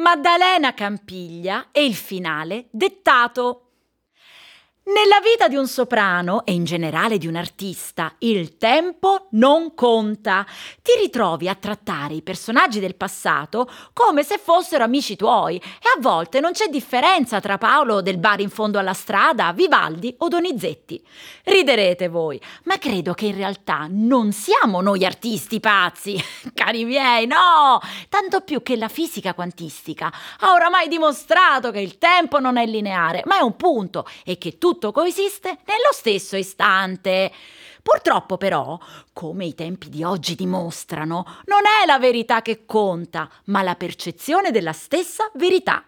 Maddalena Campiglia e il finale dettato. Nella vita di un soprano e in generale di un artista, il tempo non conta. Ti ritrovi a trattare i personaggi del passato come se fossero amici tuoi e a volte non c'è differenza tra Paolo del bar in fondo alla strada, Vivaldi o Donizetti. Riderete voi, ma credo che in realtà non siamo noi artisti pazzi, cari miei, no! Tanto più che la fisica quantistica ha oramai dimostrato che il tempo non è lineare, ma è un punto e che tutto tutto coesiste nello stesso istante. Purtroppo però, come i tempi di oggi dimostrano, non è la verità che conta, ma la percezione della stessa verità.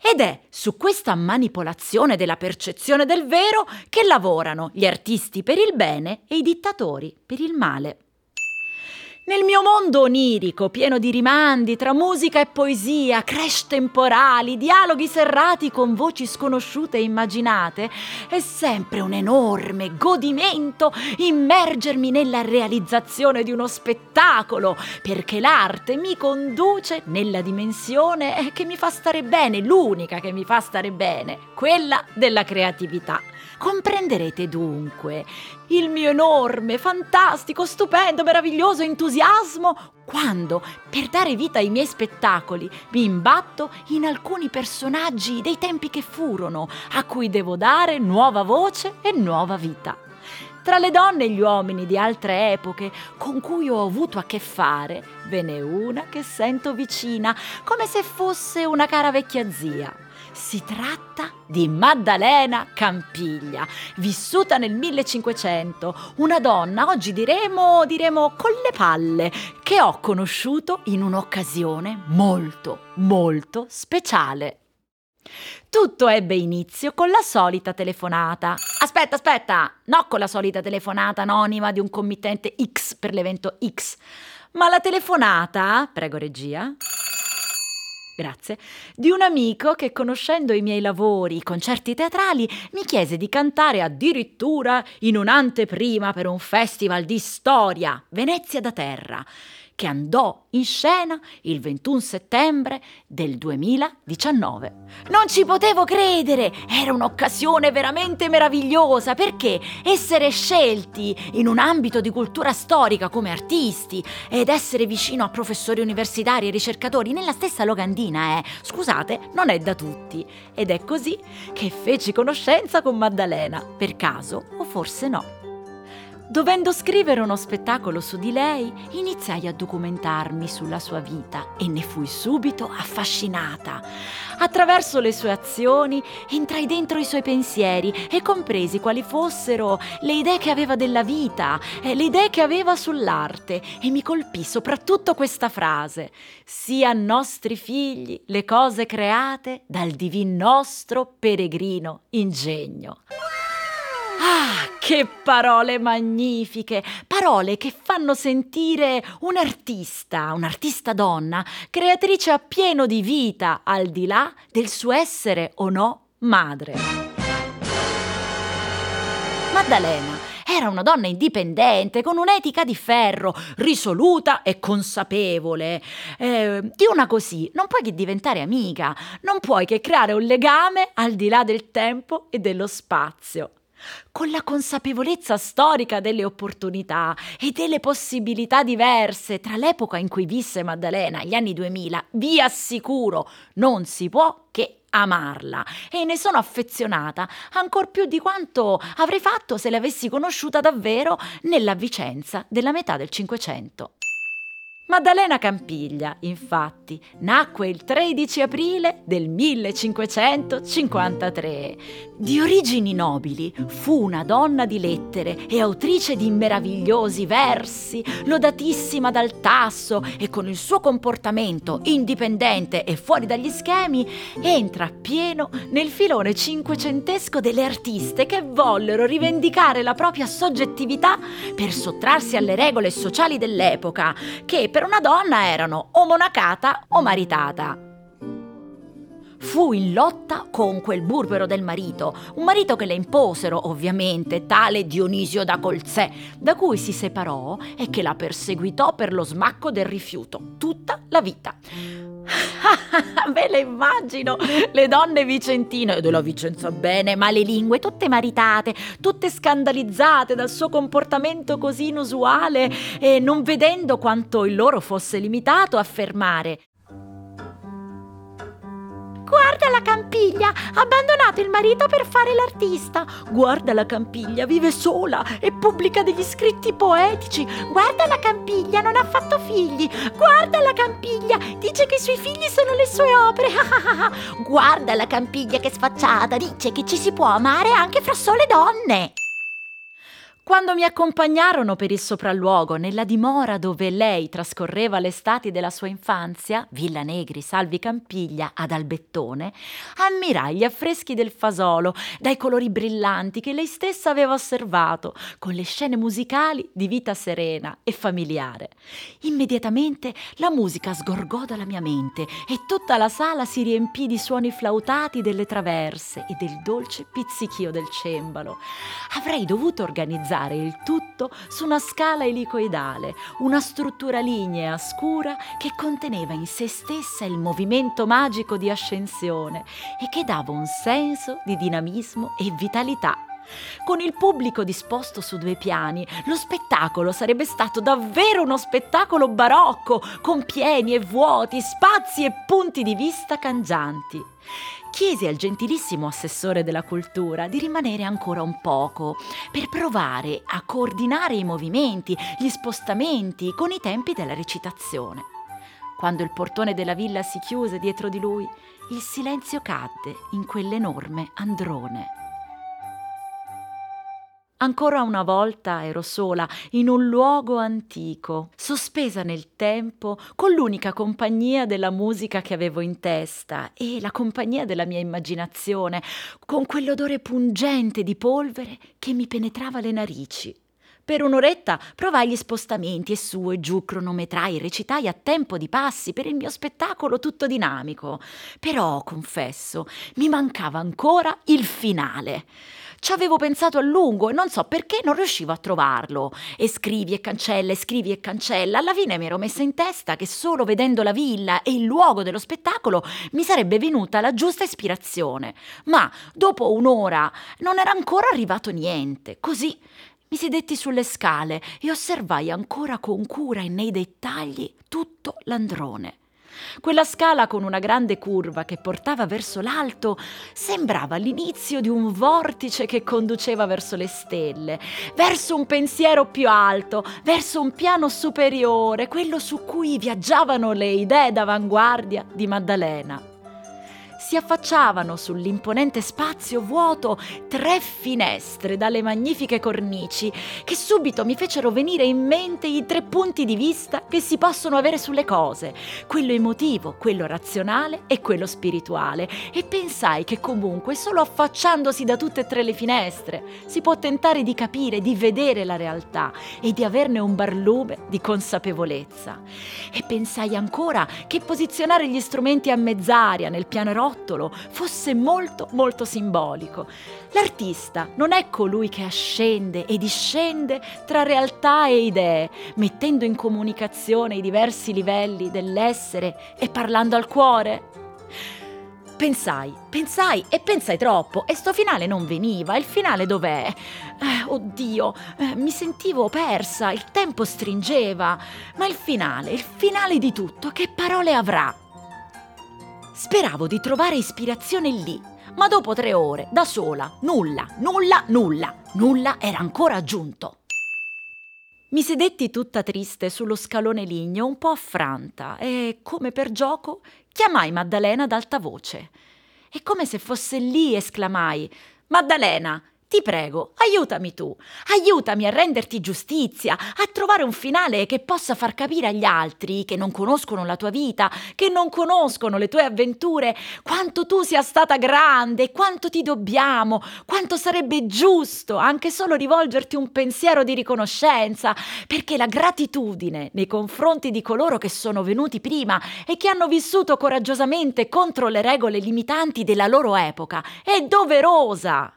Ed è su questa manipolazione della percezione del vero che lavorano gli artisti per il bene e i dittatori per il male. Nel mio mondo onirico, pieno di rimandi tra musica e poesia, crash temporali, dialoghi serrati con voci sconosciute e immaginate, è sempre un enorme godimento immergermi nella realizzazione di uno spettacolo, perché l'arte mi conduce nella dimensione che mi fa stare bene, l'unica che mi fa stare bene, quella della creatività. Comprenderete dunque il mio enorme, fantastico, stupendo, meraviglioso entusiasmo quando, per dare vita ai miei spettacoli, mi imbatto in alcuni personaggi dei tempi che furono, a cui devo dare nuova voce e nuova vita. Tra le donne e gli uomini di altre epoche con cui ho avuto a che fare, ve n'è una che sento vicina, come se fosse una cara vecchia zia si tratta di Maddalena Campiglia, vissuta nel 1500, una donna, oggi diremo, diremo con le palle, che ho conosciuto in un'occasione molto, molto speciale. Tutto ebbe inizio con la solita telefonata. Aspetta, aspetta, no con la solita telefonata anonima di un committente X per l'evento X, ma la telefonata, prego regia, grazie, di un amico che conoscendo i miei lavori, i concerti teatrali, mi chiese di cantare addirittura in un'anteprima per un festival di storia, Venezia da terra che andò in scena il 21 settembre del 2019. Non ci potevo credere, era un'occasione veramente meravigliosa perché essere scelti in un ambito di cultura storica come artisti ed essere vicino a professori universitari e ricercatori nella stessa locandina è, scusate, non è da tutti. Ed è così che feci conoscenza con Maddalena, per caso o forse no. Dovendo scrivere uno spettacolo su di lei, iniziai a documentarmi sulla sua vita e ne fui subito affascinata. Attraverso le sue azioni entrai dentro i suoi pensieri e compresi quali fossero le idee che aveva della vita, e le idee che aveva sull'arte e mi colpì soprattutto questa frase: sia nostri figli le cose create dal divin nostro peregrino ingegno. Ah, che parole magnifiche! Parole che fanno sentire un artista, un'artista donna, creatrice pieno di vita, al di là del suo essere o no madre. Maddalena era una donna indipendente, con un'etica di ferro, risoluta e consapevole. Eh, di una così non puoi che diventare amica, non puoi che creare un legame al di là del tempo e dello spazio con la consapevolezza storica delle opportunità e delle possibilità diverse tra l'epoca in cui visse Maddalena, gli anni 2000, vi assicuro, non si può che amarla e ne sono affezionata ancor più di quanto avrei fatto se l'avessi conosciuta davvero nella Vicenza della metà del Cinquecento. Maddalena Campiglia, infatti, nacque il 13 aprile del 1553. Di origini nobili, fu una donna di lettere e autrice di meravigliosi versi, lodatissima dal tasso e con il suo comportamento indipendente e fuori dagli schemi, entra pieno nel filone cinquecentesco delle artiste che vollero rivendicare la propria soggettività per sottrarsi alle regole sociali dell'epoca, che per una donna erano o monacata o maritata. Fu in lotta con quel burbero del marito, un marito che le imposero, ovviamente, tale Dionisio da Colzè, da cui si separò e che la perseguitò per lo smacco del rifiuto tutta la vita. Ve le immagino, le donne vicentine. Della Vicenza bene, ma le lingue tutte maritate, tutte scandalizzate dal suo comportamento così inusuale e non vedendo quanto il loro fosse limitato, affermare Guarda la Campiglia, ha abbandonato il marito per fare l'artista. Guarda la Campiglia, vive sola e pubblica degli scritti poetici. Guarda la Campiglia, non ha fatto figli. Guarda la Campiglia, dice che i suoi figli sono le sue opere. Guarda la Campiglia che sfacciata, dice che ci si può amare anche fra sole donne. Quando mi accompagnarono per il sopralluogo nella dimora dove lei trascorreva le estati della sua infanzia, Villa Negri, Salvi Campiglia, ad Albettone, ammirai gli affreschi del fasolo dai colori brillanti che lei stessa aveva osservato, con le scene musicali di vita serena e familiare. Immediatamente la musica sgorgò dalla mia mente e tutta la sala si riempì di suoni flautati delle traverse e del dolce pizzichio del cembalo. Avrei dovuto organizzare realizzare il tutto su una scala elicoidale, una struttura lignea scura che conteneva in se stessa il movimento magico di ascensione e che dava un senso di dinamismo e vitalità. Con il pubblico disposto su due piani, lo spettacolo sarebbe stato davvero uno spettacolo barocco, con pieni e vuoti, spazi e punti di vista cangianti chiesi al gentilissimo assessore della cultura di rimanere ancora un poco per provare a coordinare i movimenti, gli spostamenti con i tempi della recitazione. Quando il portone della villa si chiuse dietro di lui, il silenzio cadde in quell'enorme androne. Ancora una volta ero sola in un luogo antico, sospesa nel tempo, con l'unica compagnia della musica che avevo in testa e la compagnia della mia immaginazione, con quell'odore pungente di polvere che mi penetrava le narici. Per un'oretta provai gli spostamenti e su e giù, cronometrai e recitai a tempo di passi per il mio spettacolo tutto dinamico. Però, confesso, mi mancava ancora il finale. Ci avevo pensato a lungo e non so perché non riuscivo a trovarlo. E scrivi e cancella, e scrivi e cancella. Alla fine mi ero messa in testa che solo vedendo la villa e il luogo dello spettacolo mi sarebbe venuta la giusta ispirazione. Ma dopo un'ora non era ancora arrivato niente. Così mi sedetti sulle scale e osservai ancora con cura e nei dettagli tutto l'androne. Quella scala con una grande curva che portava verso l'alto sembrava l'inizio di un vortice che conduceva verso le stelle, verso un pensiero più alto, verso un piano superiore, quello su cui viaggiavano le idee d'avanguardia di Maddalena si affacciavano sull'imponente spazio vuoto tre finestre dalle magnifiche cornici che subito mi fecero venire in mente i tre punti di vista che si possono avere sulle cose, quello emotivo, quello razionale e quello spirituale, e pensai che comunque solo affacciandosi da tutte e tre le finestre si può tentare di capire, di vedere la realtà e di averne un barlume di consapevolezza. E pensai ancora che posizionare gli strumenti a mezz'aria nel pianerottolo giocattolo fosse molto molto simbolico. L'artista non è colui che ascende e discende tra realtà e idee, mettendo in comunicazione i diversi livelli dell'essere e parlando al cuore. Pensai, pensai e pensai troppo e sto finale non veniva. Il finale dov'è? Eh, oddio, eh, mi sentivo persa, il tempo stringeva. Ma il finale, il finale di tutto, che parole avrà? Speravo di trovare ispirazione lì, ma dopo tre ore, da sola, nulla, nulla, nulla, nulla era ancora aggiunto. Mi sedetti tutta triste sullo scalone ligneo, un po' affranta, e, come per gioco, chiamai Maddalena ad alta voce. E come se fosse lì esclamai Maddalena, ti prego, aiutami tu, aiutami a renderti giustizia, a trovare un finale che possa far capire agli altri che non conoscono la tua vita, che non conoscono le tue avventure, quanto tu sia stata grande, quanto ti dobbiamo, quanto sarebbe giusto anche solo rivolgerti un pensiero di riconoscenza, perché la gratitudine nei confronti di coloro che sono venuti prima e che hanno vissuto coraggiosamente contro le regole limitanti della loro epoca è doverosa.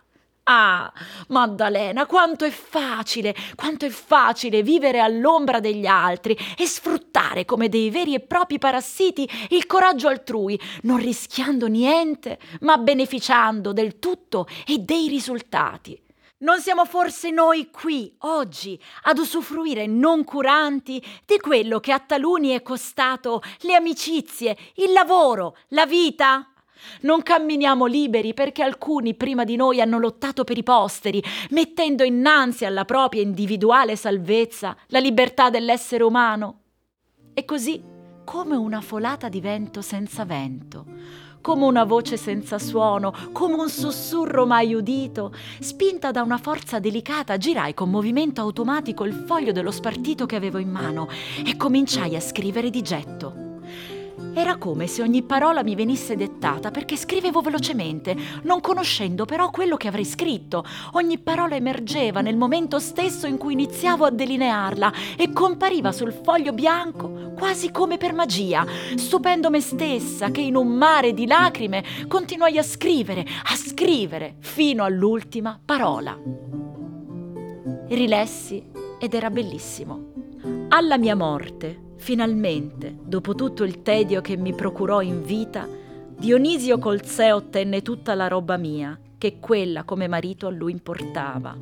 Ah, Maddalena, quanto è facile, quanto è facile vivere all'ombra degli altri e sfruttare come dei veri e propri parassiti il coraggio altrui, non rischiando niente, ma beneficiando del tutto e dei risultati. Non siamo forse noi qui, oggi, ad usufruire non curanti di quello che a taluni è costato le amicizie, il lavoro, la vita? Non camminiamo liberi perché alcuni prima di noi hanno lottato per i posteri, mettendo innanzi alla propria individuale salvezza la libertà dell'essere umano. E così, come una folata di vento senza vento, come una voce senza suono, come un sussurro mai udito, spinta da una forza delicata, girai con movimento automatico il foglio dello spartito che avevo in mano e cominciai a scrivere di getto. Era come se ogni parola mi venisse dettata perché scrivevo velocemente, non conoscendo però quello che avrei scritto. Ogni parola emergeva nel momento stesso in cui iniziavo a delinearla e compariva sul foglio bianco quasi come per magia, stupendo me stessa che in un mare di lacrime continuai a scrivere, a scrivere fino all'ultima parola. Rilessi ed era bellissimo. Alla mia morte Finalmente, dopo tutto il tedio che mi procurò in vita, Dionisio Colzè ottenne tutta la roba mia, che quella come marito a lui importava.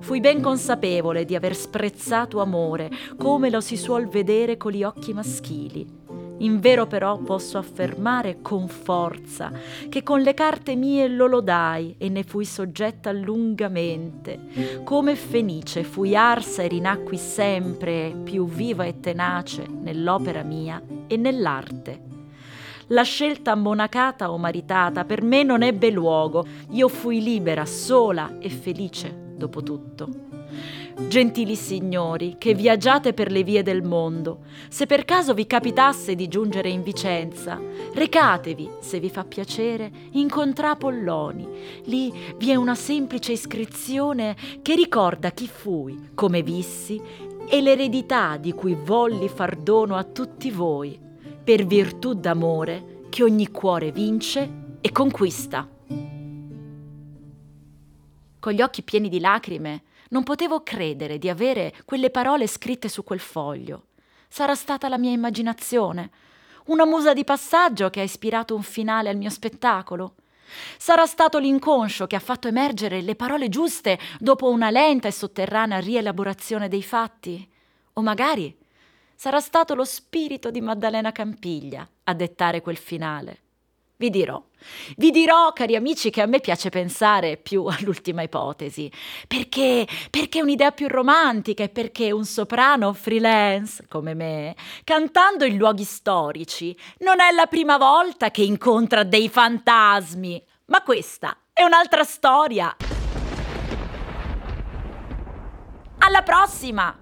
Fui ben consapevole di aver sprezzato amore, come lo si suol vedere con gli occhi maschili Invero però posso affermare con forza che con le carte mie lo lodai e ne fui soggetta lungamente. Come fenice fui arsa e rinacqui sempre più viva e tenace nell'opera mia e nell'arte. La scelta monacata o maritata per me non ebbe luogo, io fui libera, sola e felice dopo tutto. Gentili signori, che viaggiate per le vie del mondo, se per caso vi capitasse di giungere in Vicenza, recatevi, se vi fa piacere, incontrà Polloni. Lì vi è una semplice iscrizione che ricorda chi fui, come vissi e l'eredità di cui volli far dono a tutti voi, per virtù d'amore che ogni cuore vince e conquista. Con gli occhi pieni di lacrime, non potevo credere di avere quelle parole scritte su quel foglio. Sarà stata la mia immaginazione, una musa di passaggio che ha ispirato un finale al mio spettacolo. Sarà stato l'inconscio che ha fatto emergere le parole giuste dopo una lenta e sotterranea rielaborazione dei fatti. O magari sarà stato lo spirito di Maddalena Campiglia a dettare quel finale. Vi dirò, vi dirò, cari amici, che a me piace pensare più all'ultima ipotesi, perché, perché è un'idea più romantica e perché un soprano freelance come me, cantando in luoghi storici, non è la prima volta che incontra dei fantasmi, ma questa è un'altra storia. Alla prossima!